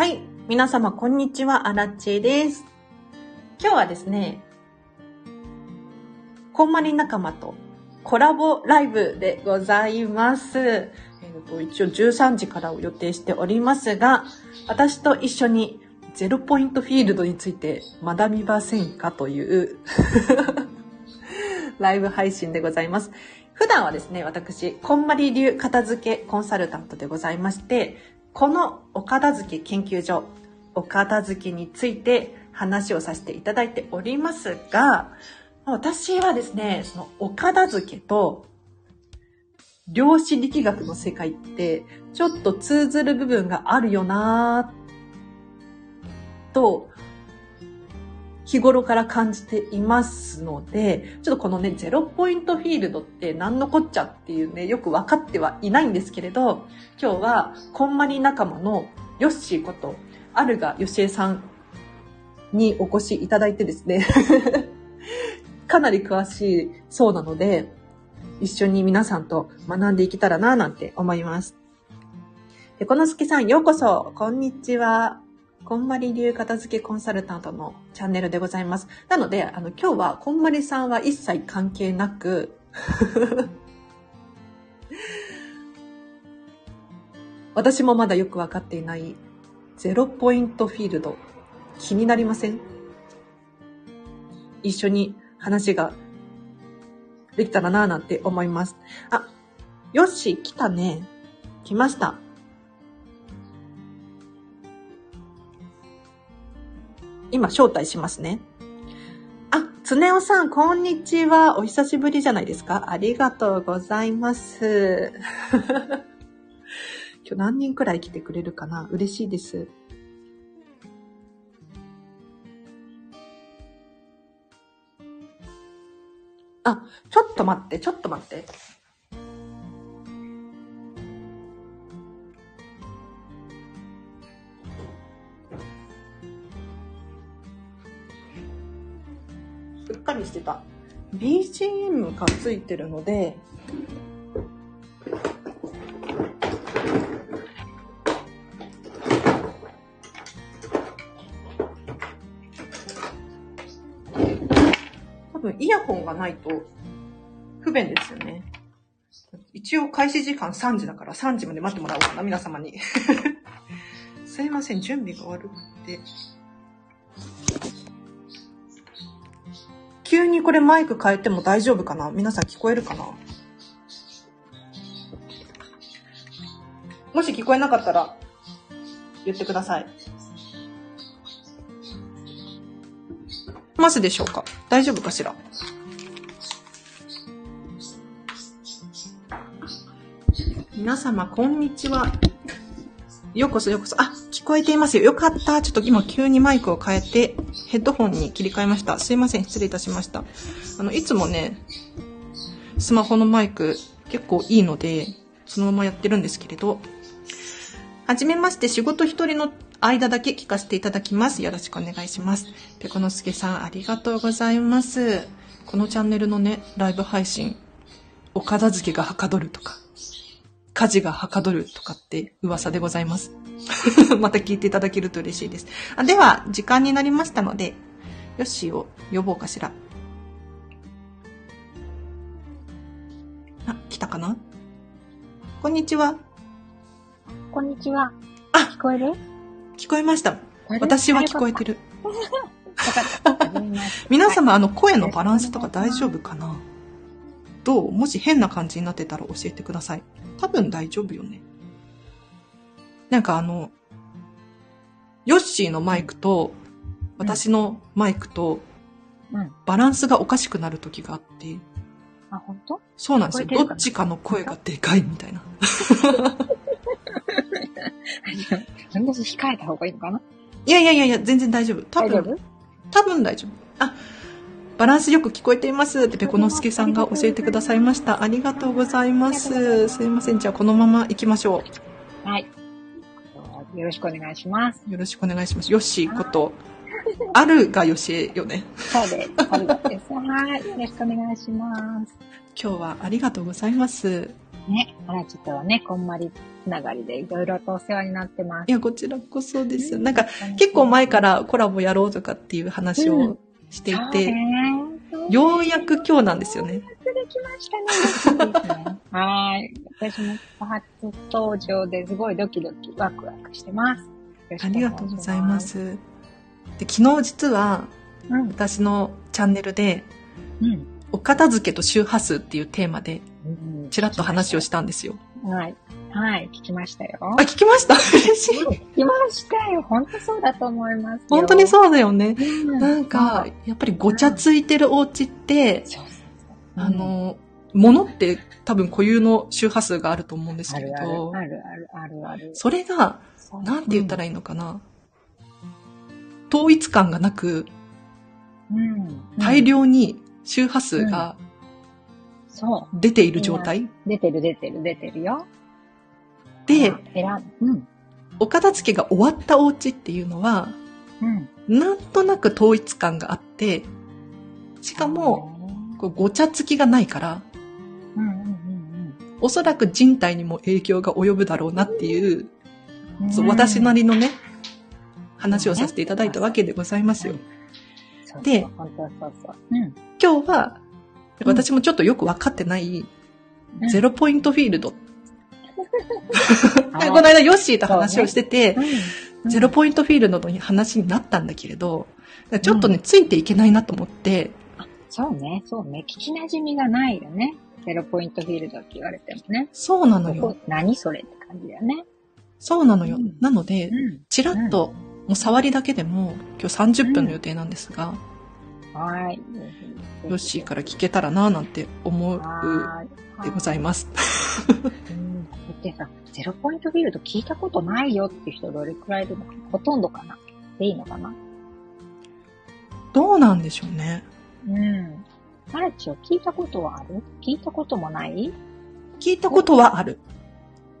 はい。皆様、こんにちは。アラッチェです。今日はですね、こんまり仲間とコラボライブでございます。えーと一応13時からを予定しておりますが、私と一緒にゼロポイントフィールドについて学びませんかという ライブ配信でございます。普段はですね、私、こんまり流片付けコンサルタントでございまして、このお片付け研究所、お片付けについて話をさせていただいておりますが、私はですね、そのお片付けと量子力学の世界ってちょっと通ずる部分があるよなと日頃から感じていますので、ちょっとこのね、ゼロポイントフィールドって何のこっちゃっていうね、よく分かってはいないんですけれど、今日は、こんまり仲間のヨッシーこと、アルガヨシエさんにお越しいただいてですね、かなり詳しいそうなので、一緒に皆さんと学んでいけたらなぁなんて思います。で、このすけさん、ようこそ、こんにちは。こんまり流片付けコンサルタントのチャンネルでございます。なので、あの、今日はこんまりさんは一切関係なく、私もまだよくわかっていないゼロポイントフィールド、気になりません？一緒に話ができたらなぁなんて思います。あ、よし、来たね。来ました。今、招待しますね。あ、つねおさん、こんにちは。お久しぶりじゃないですか。ありがとうございます。今日何人くらい来てくれるかな？嬉しいです。あ、ちょっと待って、ちょっと待って。りしてた。BGM がついてるので、多分イヤホンがないと不便ですよね。一応開始時間3時だから3時まで待ってもらおうかな、皆様に。すいません、準備が悪くて。急にこれマイク変えても大丈夫かな？皆さん聞こえるかな？もし聞こえなかったら言ってください。ますでしょうか？大丈夫かしら？皆様、こんにちは。ようこそようこそ。あ、こえていますよ。よかった。ちょっと今急にマイクを変えて、ヘッドホンに切り替えました。すいません。失礼いたしました。あの、いつもね、スマホのマイク結構いいので、そのままやってるんですけれど、はじめまして、仕事一人の間だけ聞かせていただきます。よろしくお願いします。ペコノスケさん、ありがとうございます。このチャンネルのね、ライブ配信、お片付けがはかどるとか、家事がはかどるとかって噂でございます。また聞いていただけると嬉しいです。あでは、時間になりましたので、ヨッシーを呼ぼうかしら。あ、来たかな？こんにちは。こんにちは。あ聞こえる？聞こえました。私は聞こえてる。皆様、あの、声のバランスとか大丈夫かな？どう？もし変な感じになってたら教えてください。多分大丈夫よね。なんかあの、ヨッシーのマイクと、私のマイクと、うん。バランスがおかしくなる時があって、あ、本当？そうなんですよ。どっちかの声がでかいみたいな。控えた方がいいのかな？いやいやいやいや、全然大丈夫。多分、大丈夫？多分大丈夫。あ、バランスよく聞こえていますってペコノスケさんが教えてくださいました。ありがとうございます。すいません。じゃあこのまま行きましょはい。よろしくお願いします。う。よろしくお願いします。ヨッシーこと、あるがよしえよね。そうです。です。はい。よろしくお願いします。今日はありがとうございます。ね、あらちとはね、こんまりつながりでいろいろとお世話になってます。いや、こちらこそです。なんか、結構前からコラボやろうとかっていう話をしていて、ようやく今日なんですよね。できましたね。はい。私も初登場ですごいドキドキワクワクしてます。よろしくありがとうございま。す。で昨日実はうん。私のチャンネルで、うん。お片付けと周波数っていうテーマで、うんちらっと話をしたんですよ。はい。はい。聞きましたよ。あ、聞きました？嬉しい。聞きましたよ。本当そうだと思いますよ。本当にそうだよね。うん。なんか、やっぱりごちゃついてるお家って、そうそうそう。あの、物って多分固有の周波数があると思うんですけれどあ、るあるあるある。それが、なんて言ったらいいのかな。統一感がなく、うん。大量に周波数が。出ている状態？出てる出てる出てるよ。で。うん。お片付けが終わったお家っていうのは、うん。なんとなく統一感があって、しかも、、こうごちゃつきがないから、うんうんうんおそらく人体にも影響が及ぶだろうなっていう、うん。そう私なりりのね、話をさせていただいたわけでございますよ。で。今日は、私もちょっとよくわかってない、ゼロポイントフィールド。はい この間ヨッシーと話をしてて、うん、ゼロポイントフィールドの話になったんだけれど、ちょっとね、ついていけないなと思って、そうね、そうね。聞き馴染みがないよね。ゼロポイントフィールドって言われてもね。そうなのよ。何それって感じだよね。そうなのようん。なので、うん。ちらっと、もう触りだけでも、今日30分の予定なんですが、はい。ヨッシーから聞けたらなぁなんて思う。でございます。ってさ、ゼロポイントフィールド聞いたことないよって人どれくらいいるのかなほとんどかなでいいのかな？どうなんでしょうね。うん。マルチを聞いたことはある？聞いたこともない？聞いたことはある。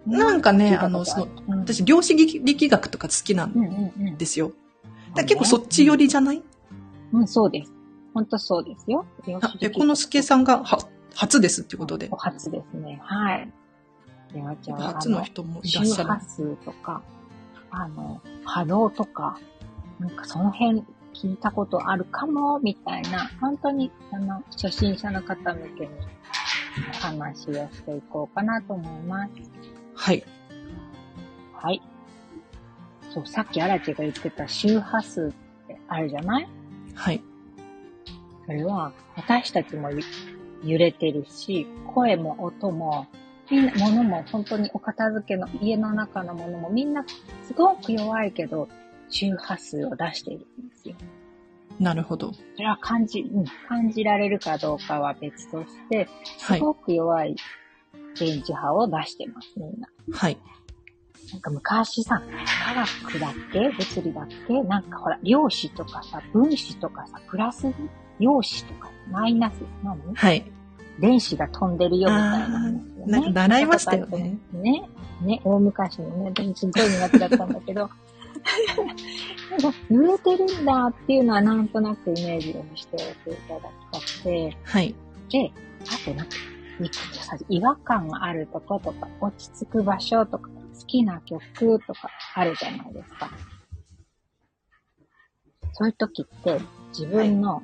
なんかね聞いたことあのそのる、うん私、量子力学とか好きなんうんうんうん。ですよ。だ結構そっち寄りじゃない？うん、そうです。本当そうですよ。あ、え、このすけさんが、は、初ですってことでお。初ですね。はい。では、じゃあ、初の人もいらっしゃる周波。数とか、あの、波動とか、なんかその辺聞いたことあるかも、みたいな、本当に、あの、初心者の方向けにお話をしていこうかなと思います。はい。はい。そう、さっき荒地が言ってた周波数ってあるじゃない？はい。それは、私たちもゆ揺れてるし、声も音も、みんな、物も本当にお片付けの家の中のものもみんなすごく弱いけど、周波数を出しているんですよ。なるほど。それは感じ、うん、感じられるかどうかは別として、はい。すごく弱い電磁波を出してます、みんな。はい。なんか昔さ、科学だっけ物理だっけ？なんかほら、量子とかさ、分子とかさ、プラス陽子とか、マイナス、何？はい。電子が飛んでるよみたいなね。な習いましたよね。ね。ね、大昔のね、すっごい苦手だったんだけど、なんか揺れてるんだっていうのはなんとなくイメージをしておいていただきたくて、はい。で、あとなんか、違和感があるとことか、落ち着く場所とか、好きな曲とかあるじゃないですか。そういう時って、自分の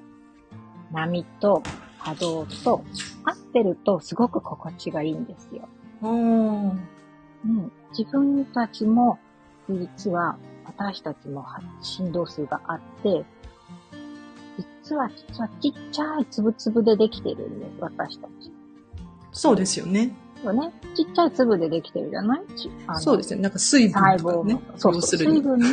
波と波動と合ってるとすごく心地がいいんですよ。うん、自分たちも、実は、私たちもは振動数があって、実は、実はちっちゃいつぶつぶでできてるんです、私たち。そうですよね。そうね。ちっちゃい粒でできてるじゃない？そうですよね。なんか水分とかねの。。そう要そう。水分の、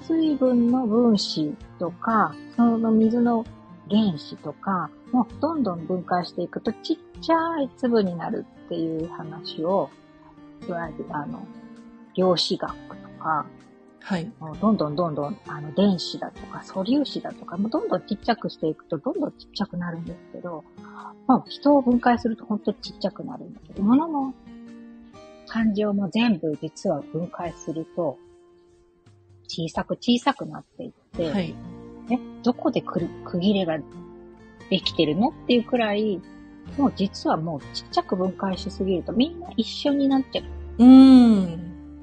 水分の分子とか、その水の原子とか、もうどんどん分解していくとちっちゃい粒になるっていう話を、いわゆるあの、量子学とか、はい。もうどんどんどんどん、あの、電子だとか素粒子だとか、もうどんどんちっちゃくしていくと、どんどんちっちゃくなるんですけど、まあ、人を分解すると本当にちっちゃくなるんだけど、物の感情も全部実は分解すると、小さく小さくなっていって、はい。え、どこでくる区切れができてるのっていうくらい、もう実はもうちっちゃく分解しすぎるとみんな一緒になっちゃうう。ん。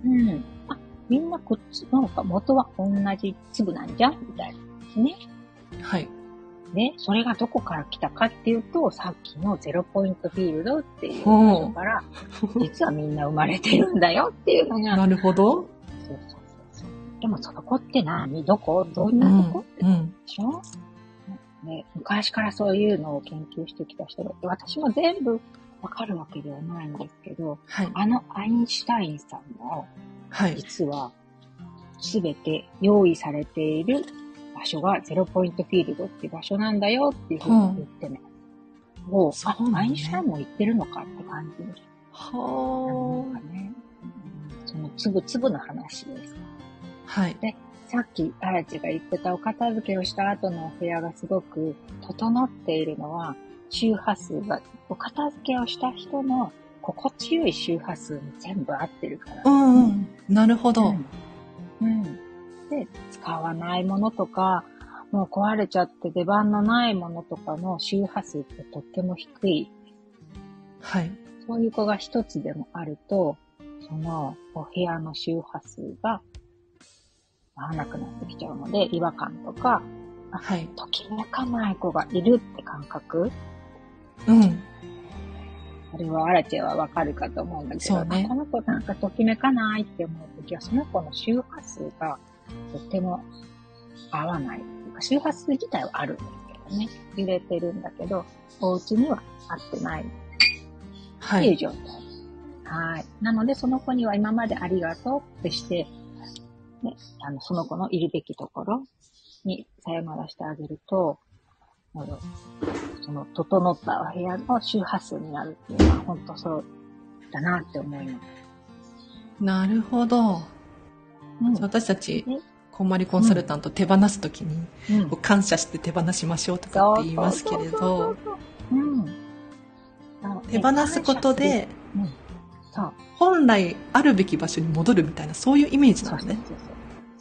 うん。あ、みんなこっち、なんか元は同じ粒なんじゃんみたいなですね。はい。で、それがどこから来たかっていうと、さっきのゼロポイントフィールドっていう場所から、実はみんな生まれてるんだよっていうのが、なるほど。そうそうそうそう。でもそこって何？どこ？どんうなとこ？ん。うん。でしょ、ね、昔からそういうのを研究してきた人が私も全部わかるわけではないんですけど、はい。あのアインシュタインさんも、はい。実は、すべて用意されている場所がゼロポイントフィールドっていう場所なんだよっていうふうに言ってね。もう、アインシュタインも言ってるのかって感じです。なんはかね、うんその粒々の話です。あ。はい。さっき、あやちが言ってたお片付けをした後のお部屋がすごく整っているのは、周波数が、お片付けをした人の心地よい周波数に全部合ってるから。うんうん。なるほど。うん。うん。で、使わないものとか、もう壊れちゃって出番のないものとかの周波数ってとっても低い。はい。そういう子が一つでもあると、そのお部屋の周波数が合わなくなってきちゃうので、違和感とか、はい。ときめかない子がいるって感覚うん。あれはアラチェはわかるかと思うんだけど、ねあこの子なんかときめかないって思うときは、その子の周波数がとても合わないっていうか。周波数自体はあるんですけどね。揺れてるんだけど、お家には合ってないはい。っていう状態。はい。なので、その子には今までありがとうってして、ね、あの、その子のいるべきところにさよならしてあげると、あのその、整ったお部屋の周波数になるっていうのは、本当そうだなって思います。なるほど。うん私たちね、こんまりコンサルタント手放すときに、うん感謝して手放しましょうとかって言いますけれど、、うん。手放すことで。本来あるべき場所に戻るみたいな、そういうイメージなのね。そうそうそうそう。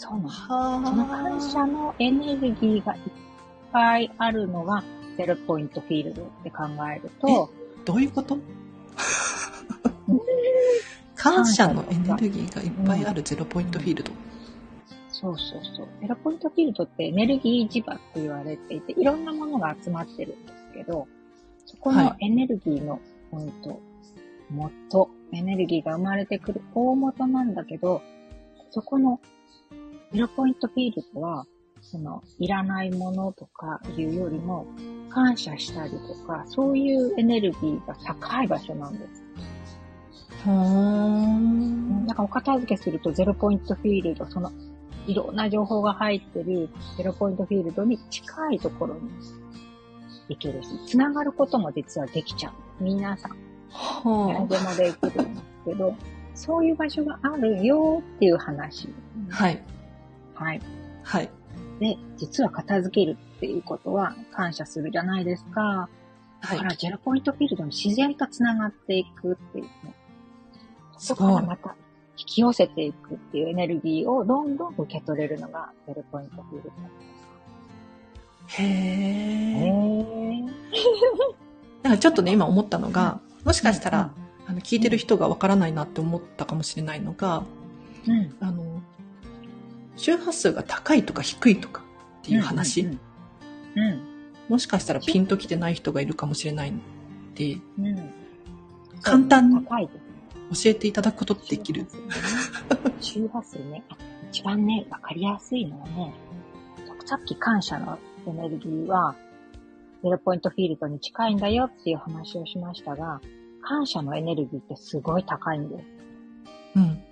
そうなんです。はその感謝のエネルギーがいっぱいあるのがゼロポイントフィールドって考えると、どういうこと？感謝のエネルギーがいっぱいあるゼロポイントフィールド。そうそうそう。ゼロポイントフィールドってエネルギー磁場って言われていて、いろんなものが集まってるんですけど、そこのはエネルギーのポイント、元、エネルギーが生まれてくる大元なんだけど、そこのゼロポイントフィールドは、その、いらないものとかいうよりも、感謝したりとか、そういうエネルギーが高い場所なんです。ほーん。なんかお片付けするとゼロポイントフィールド、そのいろんな情報が入ってるゼロポイントフィールドに近いところに行けるし、つながることも実はできちゃう。皆さん、誰はでもできるんですけど、そういう場所があるよっていう話。あはい。はい。はい。で、実は片付けるっていうことは感謝するじゃないですか。だはい。からゼロポイントフィールドに自然とつながっていくっていうね。すそこか。らまた引き寄せていくっていうエネルギーをどんどん受け取れるのがゼロポイントフィールドです。へへー。ー。なんかちょっとね、今思ったのが、もしかしたうんら、あの、聞いてる人がわからないなって思ったかもしれないのが、うん。あの、周波数が高いとか低いとかっていう話、うん。うん。もしかしたらピンときてない人がいるかもしれないんで、うん。うん簡単に教えていただくことってできる。周波数ね。あ一番ね、わかりやすいのはね、さっき感謝のエネルギーは、ゼロポイントフィールドに近いんだよっていう話をしましたが、感謝のエネルギーってすごい高いんです。うん。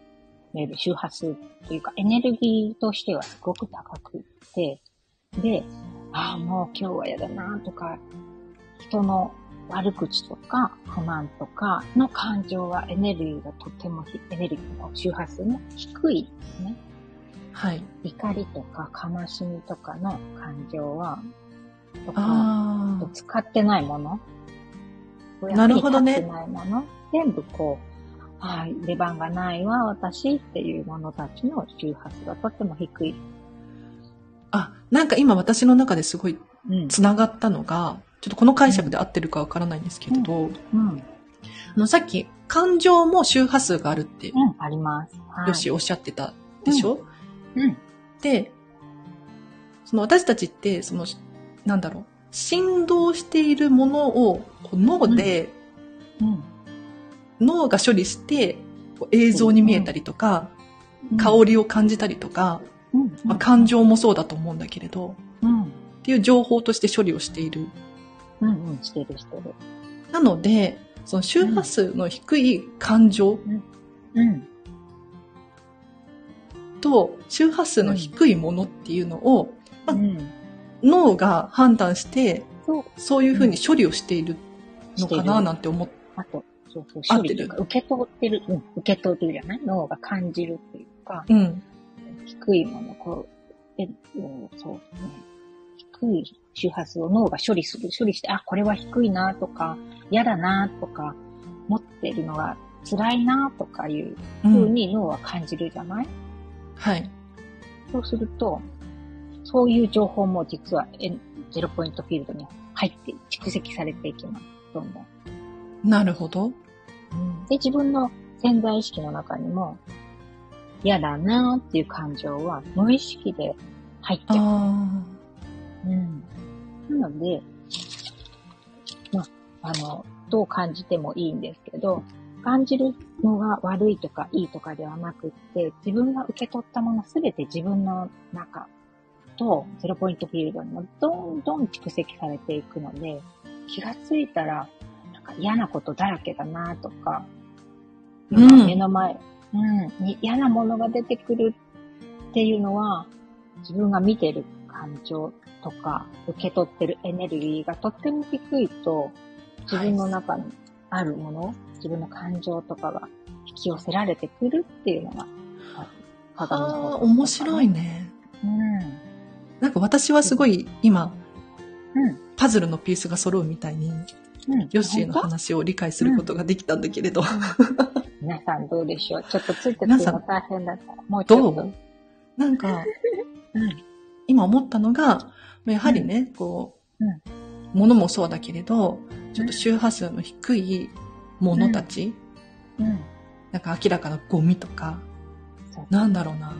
ね周波数っていうかエネルギーとしてはすごく高くって、で、ああ、もう今日は嫌だなとか、人の悪口とか不満とかの感情はエネルギーがとてもひ、エネルギーの周波数も低いですね。はい。怒りとか悲しみとかの感情は、とか、あ使ってないもの。なるほどね役に立ってないもの。全部こう、はい、出番がないわ、私っていうものたちの周波数がとっても低い。あ。あ、なんか今私の中ですごいうん。繋がったのが、ちょっとこの解釈で合ってるかわからないんですけれど、うん。あの、さっき、感情も周波数があるって、うん、あります。はい。よしおっしゃってたでしょ、うん。で、その私たちって、その、なんだろう、振動しているものをこう脳で、うん。脳が処理して、映像に見えたりとか、香りを感じたりとか、うん。まあ、感情もそうだと思うんだけれど、うん。っていう情報として処理をしている。うん、うん、してる、してる。なので、その周波数の低い感情うん。と周波数の低いものっていうのをあうん。脳が判断して、そう。いうふうに処理をしているのかななんて思っあと、そうそう、処理とか、受け取ってる、うん、受け取ってるじゃない脳が感じるっていうか、うん。低いもの、こう、え、うんそうね。低い周波数を脳が処理する。処理して、あ、これは低いなとか、嫌だなとか、持ってるのが辛いなとかいううん。風に脳は感じるじゃない、はい。そうすると、そういう情報も実はゼロポイントフィールドに入って蓄積されていきます。どんどん。なるほど。で、自分の潜在意識の中にも、嫌だなーっていう感情は無意識で入っちゃう。あうん。なので、まあ、あの、どう感じてもいいんですけど、感じるのが悪いとかいいとかではなくって、自分が受け取ったものすべて自分の中とゼロポイントフィールドにもどんどん蓄積されていくので、気がついたら、か嫌なことだらけだなとか、うん今目の前、うん、に嫌なものが出てくるっていうのは、自分が見てる感情とか、受け取ってるエネルギーがとっても低いと、自分の中にあるもの、自分の感情とかが引き寄せられてくるっていうのが、あ。鏡のああ、面白い。ね。うん。なんか私はすごい今、うん。パズルのピースが揃うみたいに、うん。ヨッシーの本話を理解することができたんだけれど、当皆さんどうでしょう？ちょっとついてくるの大変だった。もうちょっと。どう？なんか、うん。今思ったのが、やはりね、こう、うん。物もそうだけれど、ちょっと周波数の低いものたち、うん。なんか明らかなゴミとか、なんだろうな、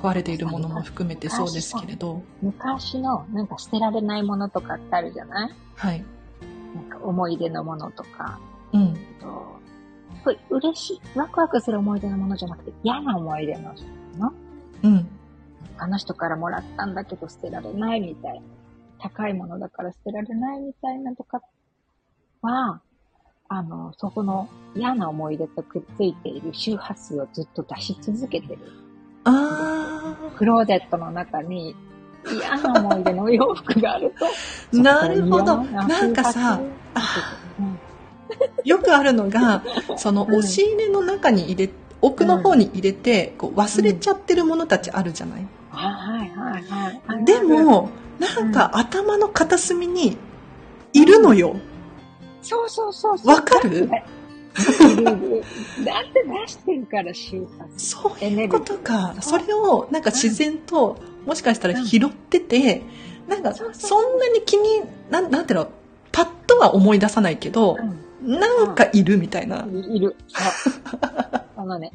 壊れているものも含めてそうですけれど、昔のなんか捨てられないものとかってあるじゃない？はい。思い出のものとか。うん。と嬉しい、ワクワクする思い出のものじゃなくて嫌な思い出ののうん。あの人からもらったんだけど捨てられないみたいな。高いものだから捨てられないみたいなとかは、あの、そこの嫌な思い出とくっついている周波数をずっと出し続けてる。あクローゼットの中に嫌な思い出のお洋服があると、ー、なるほど。なんかさ、よくあるのが、そのうん押し入れの中に入れ、奥の方に入れて、こう忘れちゃってるものたちあるじゃない、はいはいはいはい。でも、なんか頭の片隅にいるのよ。そうそうそうそう。わかる？だって出してるから、周波数。そういうことか。それをなんか自然と、もしかしたらうん拾ってて、なんかそんなに気に、なんなんていうの、パッとは思い出さないけど、なんかいるみたいなう。ん、いいる。あのね、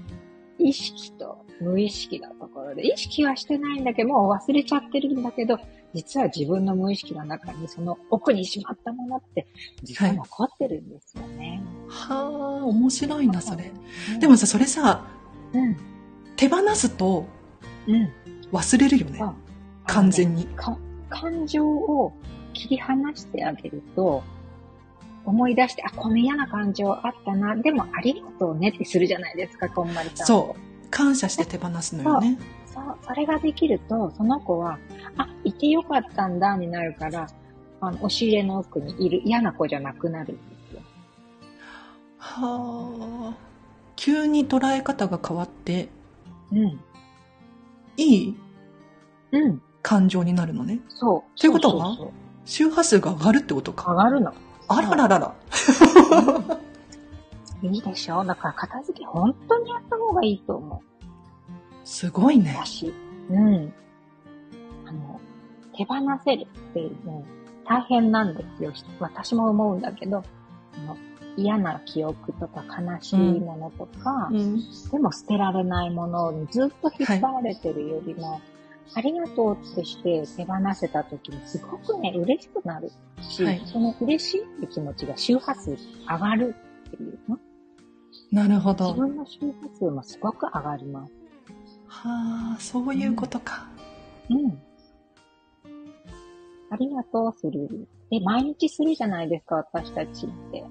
意識と無意識なところで、意識はしてないんだけど、もう忘れちゃってるんだけど、実は自分の無意識の中にその奥にしまったものって、実は残ってるんですよね。はあ、面白いな、それ。うんでもさ、それさ、うん。手放すとうん。忘れるよねうん。完全に。か感情を切り離してあげると、思い出して、あ、この嫌な感情あったな、でもありがとうねってするじゃないですか、こんまりさん。そう。感謝して手放すのよね。そう。それができると、その子は、あ、いてよかったんだになるから、あの、押し入れの奥にいる嫌な子じゃなくなるんですよ。はあ。急に捉え方が変わって、うん。いいうん。感情になるのね。そう。ということはそうそう周波数が上がるってことか。上がるの。あらららら。いいでしょだから片付け本当にやった方がいいと思う。すごいねだ。し、うん。あの、手放せるっていうね、大変なんですよ。私も思うんだけど、あの嫌な記憶とか悲しいものとか、うん。でも捨てられないものにずっと引っ張られてるよりも、ありがとうってして手放せた時にすごくね、嬉しくなるし、はいその嬉しいって気持ちが周波数上がるっていうの？なるほど。自分の周波数もすごく上がります。はあ、そういうことか。うん。ありがとうする。で、毎日するじゃないですか、私たちって。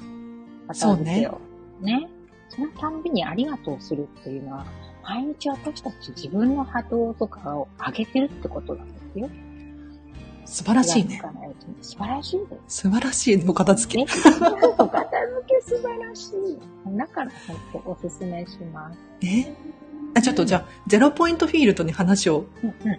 そうね片付けを。ね。そのたんびにありがとうするっていうのは、毎日私たち自分の波動とかを上げてるってことなんですよ。素晴らしいね素晴らしいです。素晴らしいお片付け。ね、お片付け素晴らしい。だから本当おすすめします。え？あちょっとじゃあ、ゼロポイントフィールドに話を。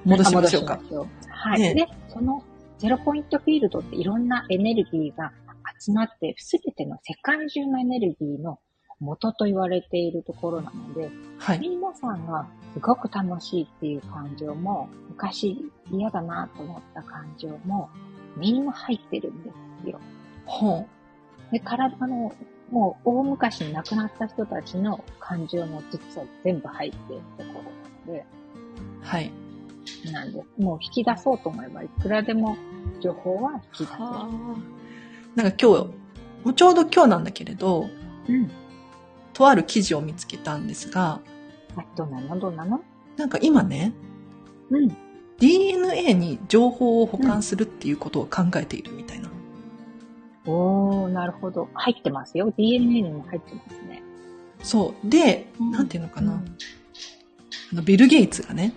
戻しましょうかはい。ねで、そのゼロポイントフィールドっていろんなエネルギーが集まって、すべての世界中のエネルギーの元と言われているところなので、はい。皆さんがすごく楽しいっていう感情も、昔嫌だなと思った感情も、みんな入ってるんですよ。ほで、体の、もう大昔に亡くなった人たちの感情も実は全部入っているところなので、う。はい。なんで、もう引き出そうと思えば、いくらでも情報は引き出せる。はあなんか今日、もうちょうど今日なんだけれど、うん。とある記事を見つけたんですが、あ、どうなの？どうなの？なんか今ね、うん。DNA に情報を保管するっていうことを考えているみたいな。おー、なるほど。入ってますよ。DNA にも入ってますね。そう。で、うんなんていうのかな、うんあのビル・ゲイツがね、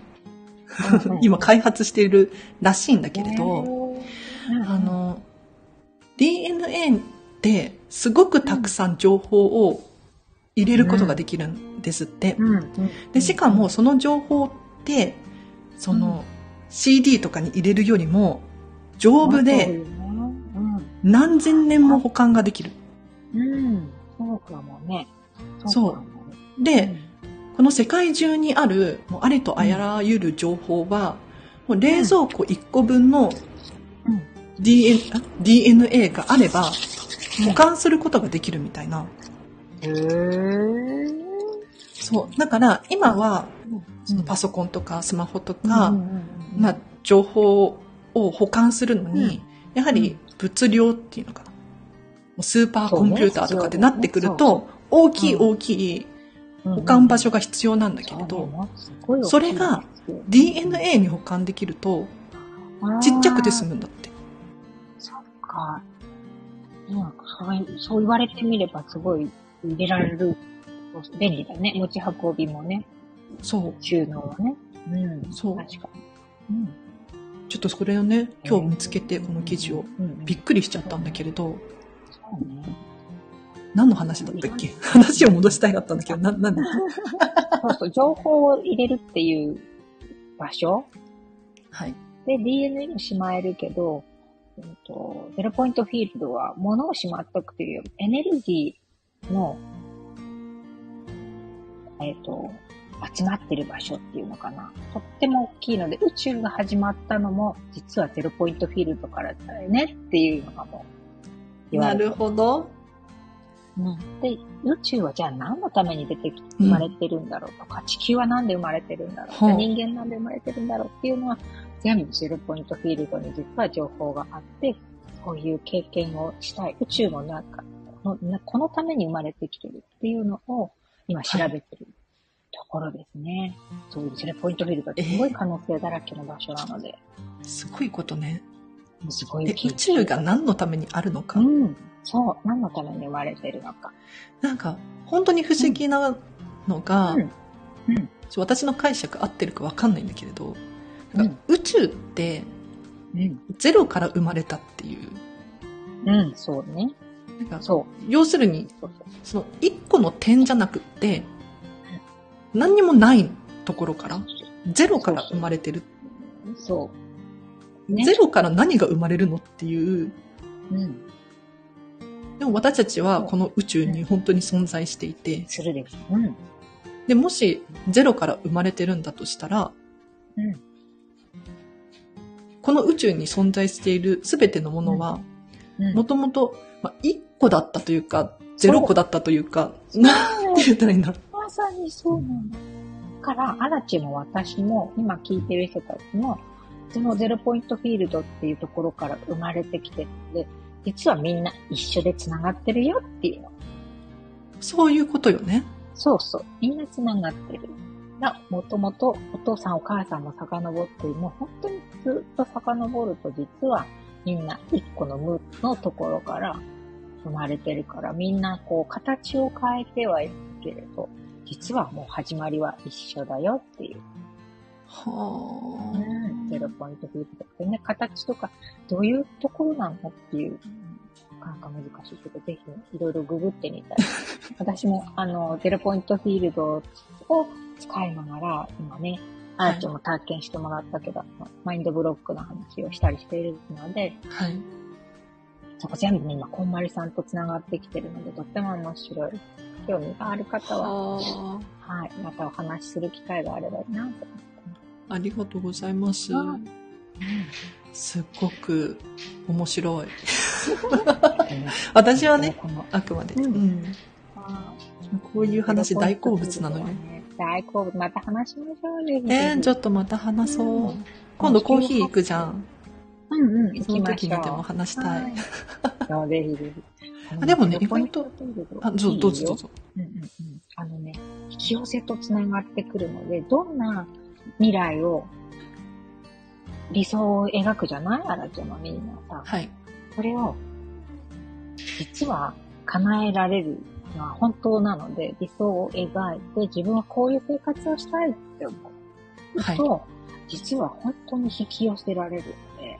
今開発しているらしいんだけれど、うんあ、の、DNA ってすごくたくさん情報を入れることができるんですって。で、しかも、その情報って、その、CD とかに入れるよりも丈夫でうん。何千年も保管ができる。うん。そうかもね。そうで、この世界中にある、もうありとあらゆる情報は、もう冷蔵庫1個分のうん。DNA, があれば、保管することができるみたいな。へー。そう。だから、今は、そのうんパソコンとかスマホとか、うんうんうんまあ、情報を保管するのに、やはり物量っていうのかな。もうスーパーコンピューターとかってなってくると、大きいうん大きい保管場所が必要なんだけれど、どそれが DNA に保管できると、ちっちゃくて済むんだって。か。うん、そうそう言われてみればすごい入れられる。便利だね。持ち運びもね。そう。収納はね。うん。そう確かに。うん。ちょっとそれをね、今日見つけて、この記事を。うん。びっくりしちゃったんだけれど、そうね。何の話だったっけ？話を戻したいかったんだけど、な、なんだっ そうそう、情報を入れるっていう場所けはい。で DNA にしまえるけど、うんと、ゼロポイントフィールドは物をしまっとくというエネルギーの、えっ、と、集まってる場所っていうのかな。とっても大きいので、宇宙が始まったのも、実はゼロポイントフィールドからだよねっていうのがもう、言われてなるほど。うんで、宇宙はじゃあ何のために出てき、生まれてるんだろうとか、地球はなんで生まれてるんだろう人間なんで生まれてるんだろうっていうのは、全部ゼロポイントフィールドに実は情報があって、こういう経験をしたい。宇宙もなんか、このこのために生まれてきてるっていうのを今調べてるところですね。そういうゼロポイントフィールドってすごい可能性だらけの場所なので、すごいことね。すごいえ、宇宙が何のためにあるのか？うん。そう。何のために生まれてるのか。なんか、本当に不思議なのが、うんうんちょ私の解釈合ってるかわかんないんだけれど、うん宇宙ってうん。ゼロから生まれたっていう。うん、そうね。なんかそう。要するに、その一個の点じゃなくって、何にもないところから、ゼロから生まれてる。そう。ねゼロから何が生まれるのっていう。うん。でも私たちはこの宇宙に本当に存在していて、するです。うん。で、もしゼロから生まれてるんだとしたら、うん。この宇宙に存在している全てのものは、うんもともと、まあ、1個だったというか、0個だったというか、なんて言ったらいいんだろう。まさにそうなの。だから、アラチも私も、今聞いてる人たちも、そのゼロポイントフィールドっていうところから生まれてきてるので、実はみんな一緒で繋がってるよっていうの。そういうことよね。そうそう。みんな繋がってる。が、もともとお父さんお母さんも遡って、もう本当にずっと遡ると実はみんな一個の無のところから生まれてるから、みんなこう形を変えてはいるけれど、実はもう始まりは一緒だよっていう。はうん。ゼロポイントフィールドってね、形とかどういうところなのっていう、なかなか難しいけど、ぜひいろいろググってみたい。私もあの、ゼロポイントフィールドを使いながら、今ね、あやちゃんも体験してもらったけど、マインドブロックの話をしたりしているので、あ。はい。そこ全部ね、今、こんまりさんと繋がってきてるので、とっても面白い。興味がある方は、ははい、またお話しする機会があればいいなと思ってあ。ありがとうございます。うんすっごく面白い。私はね、あくまで。うんうんこういう話大好物なのよ。。大好物。また話しましょう、ぜひぜひ。えー、ちょっとまた話そうう。今度コーヒー行くじゃん。うんうん、行そのきましょう。時にでも話したい。はい。ぜひぜひ。あでもねゼロポイントあ、どうぞどうぞどうんうんうん。あのね、引き寄せとつながってくるので、どんな未来を、理想を描くじゃない？あらちゃんはみんなさ。はい。それを、実は叶えられるのは本当なので、理想を描いて自分はこういう生活をしたいって思う。はい。と、実は本当に引き寄せられるので、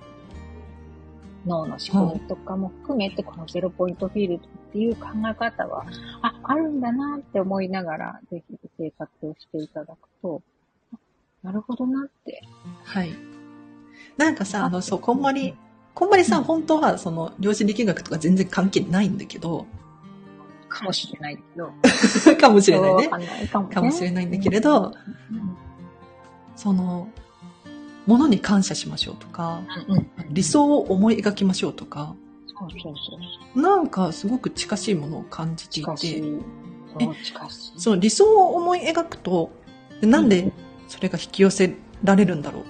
脳の仕組みとかも含めて、このゼロポイントフィールドっていう考え方は、あ、あるんだなって思いながら、ぜひ生活をしていただくと、あなるほどなって。はい。なんかさ、あの、そう、こんまり、こんまりさん、うん。本当は、その、量子力学とか全然関係ないんだけど、かもしれないけど。かもしれないねわ。かんないかもねかもしれないんだけれど、うんその、ものに感謝しましょうとか、うんうん理想を思い描きましょうとか、そうそうそう。なんかすごく近しいものを感じてい。て、その理想を思い描くと、でなんでそれが引き寄せられるんだろう？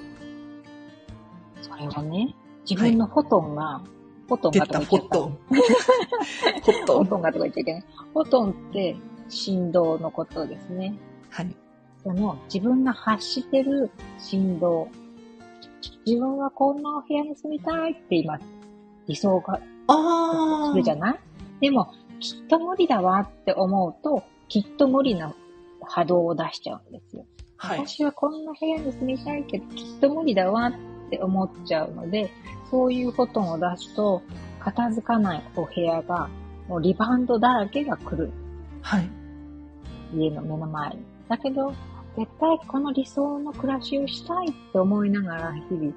それはね、自分のフォトンが、フォトン出がとかた、言っちゃった。フトン。ォトンがとか言っちゃいけない。フォトンって振動のことですね。はい。その自分が発してる振動。自分はこんなお部屋に住みたいって今、理想がああ。するじゃない？でも、きっと無理だわって思うと、きっと無理な波動を出しちゃうんですよ。はい。私はこんな部屋に住みたいけど、きっと無理だわって思っちゃうので、そういうフォトンを出すと、片付かないお部屋が、もうリバウンドだらけが来る。はい。家の目の前に。だけど、絶対この理想の暮らしをしたいって思いながら日々、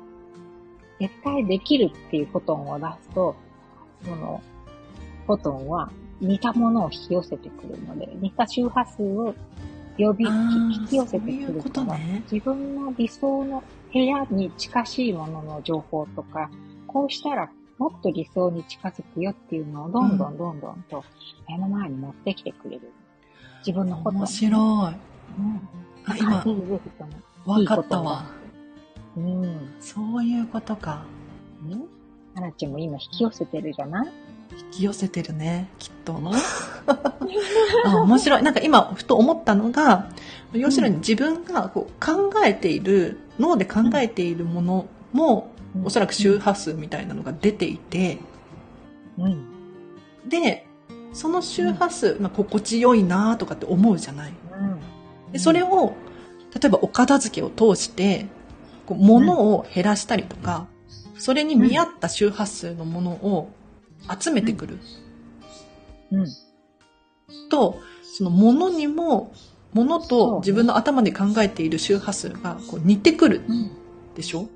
絶対できるっていうフォトンを出すと、その、フォトンは似たものを引き寄せてくるので、似た周波数を呼び、引き寄せてくるから、とね自分の理想の部屋に近しいものの情報とか、こうしたらもっと理想に近づくよっていうのをどんどんどんどんと目の前に持ってきてくれる。自分のこと。面白い。うん。あ、はい今ぜ、ひぜひとも。わかったわ。うん。そういうことか。ね。アラちゃんも今引き寄せてるじゃない？引き寄せてるね、きっと。あ面白い。なんか今、ふと思ったのが、要するに自分がこう考えている、脳で考えているものも、おそらく周波数みたいなのが出ていて、うん。で、その周波数、まあ、心地よいなとかって思うじゃない。うん。でそれを、例えばお片付けを通して、こう物を減らしたりとか、それに見合った周波数のものを集めてくるうん。と、その物にも、物とね自分の頭で考えている周波数がこう似てくるうん。でしょ？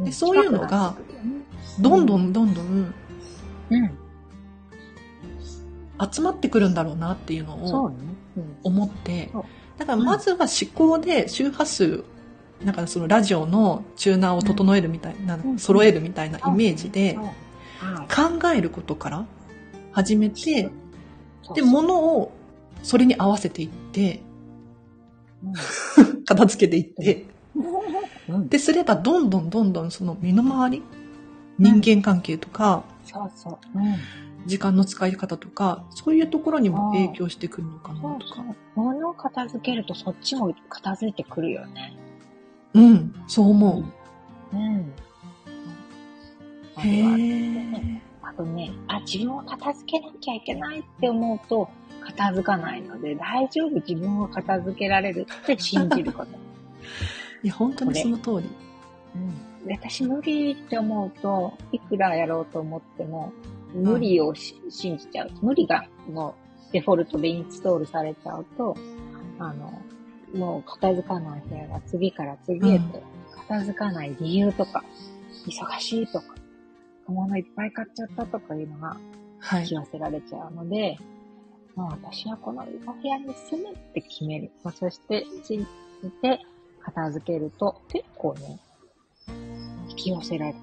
でそういうのがどんどんどんどんうん。集まってくるんだろうなっていうのを。思ってだからまずは思考で周波数なんかそのラジオのチューナーを整えるみたいな、うん。揃えるみたいなイメージで考えることから始めて、で、そう。そう物をそれに合わせていって、うん。片付けていって、うんで、すればどんどんどんどんその身の回り、人間関係とか、そうそう。うん時間の使い方とか、そういうところにも影響してくるのかなそうとか。そう。物を片付けるとそっちも片付いてくるよね。うん、そう思う。うん。あ。あとね、あ、自分を片付けなきゃいけないって思うと、片付かないので、大丈夫、自分を片付けられるって信じること。いや、本当にその通り。うん、で私無理って思うと、いくらやろうと思っても、無理をし、信じちゃう。無理がもうデフォルトでインストールされちゃうと、あの、もう片付かない部屋が次から次へと、片付かない理由とか、忙しいとか、物いっぱい買っちゃったとかいうのがはい引き。寄せられちゃうので、まあ私はこのお部屋に住むって決める。まあ、そして信じて片付けると結構ね、引き寄せられる。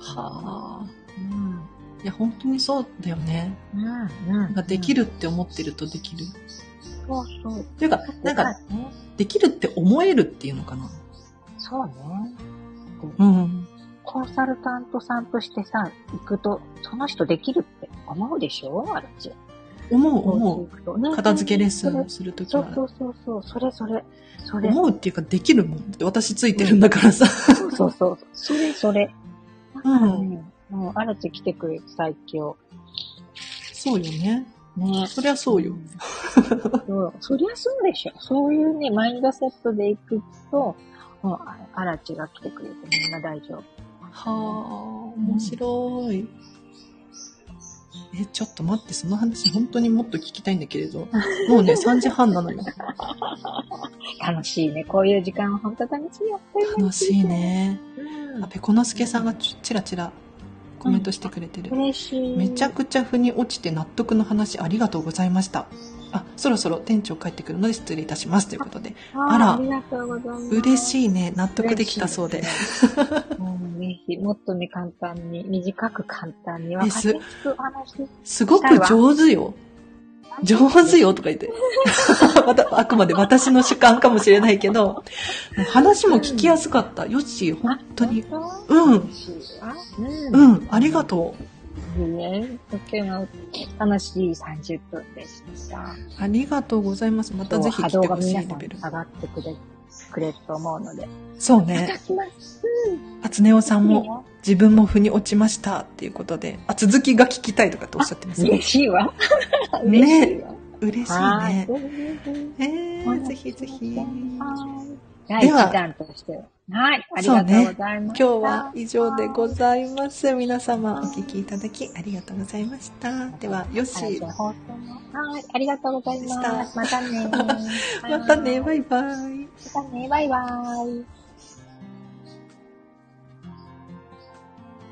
はあ。うん。いや、本当にそうだよね。うん。うん。なんかできるって思ってるとできる。そうそう。というか、なんか、ね、できるって思えるっていうのかな。そうね。うん。コンサルタントさんとしてさ、行くと、その人できるって思うでしょ？あれち。思う、思う。ねう。片付けレッスンそれするときは。そうそうそうそう。それそれ。それ。思うっていうか、できるもん。だって私ついてるんだからさ。そうそうそう。それそれ。うんうん。もう、あらち来てくれて最強。そうよね。ね。そりゃそうよ。そうそりゃそうでしょ。そういうね、マインドセットで行くと、もう、ああらちが来てくれてみんな大丈夫。はあ、面白い。え、ちょっと待って、その話本当にもっと聞きたいんだけれど。もうね、3時半なのよ。楽しいね。こういう時間は本当楽しいよ。楽しい。ね。うんあ、ペコノスケさんがちちらちらコメントしてくれてる。嬉しい。めちゃくちゃ腑に落ちて納得の話ありがとうございました。あ、そろそろ店長帰ってくるので失礼いたします。ということで。ああら。嬉い。しいね。納得できたそうで。ひ、もっとね、簡単に、短く簡単に分かりやすくお話しすごく上手よ。上手よとか言って。また、あくまで私の主観かもしれないけど、話も聞きやすかった。よっしー、本当に。うんうん。うん、ありがとう。とっても楽しい30分でした。ありがとうございます。またぜひ来てほしい皆さんレベル。上がってくれ、くれると思うので。そうまたね。来ます。あつねおさんも自分も腑に落ちましたっていうことで、あ、続きが聞きたいとかっておっしゃってます嬉しいわ。ね嬉しいね。えー、ぜひぜひ。はい。第では1弾としては。はい。ありがとうございました。今日は以上でございます。皆様お聞きいただきありがとうございました。では、よしはい。ありがとうございます。またね。またね、バイバイ。またね。バイバイ。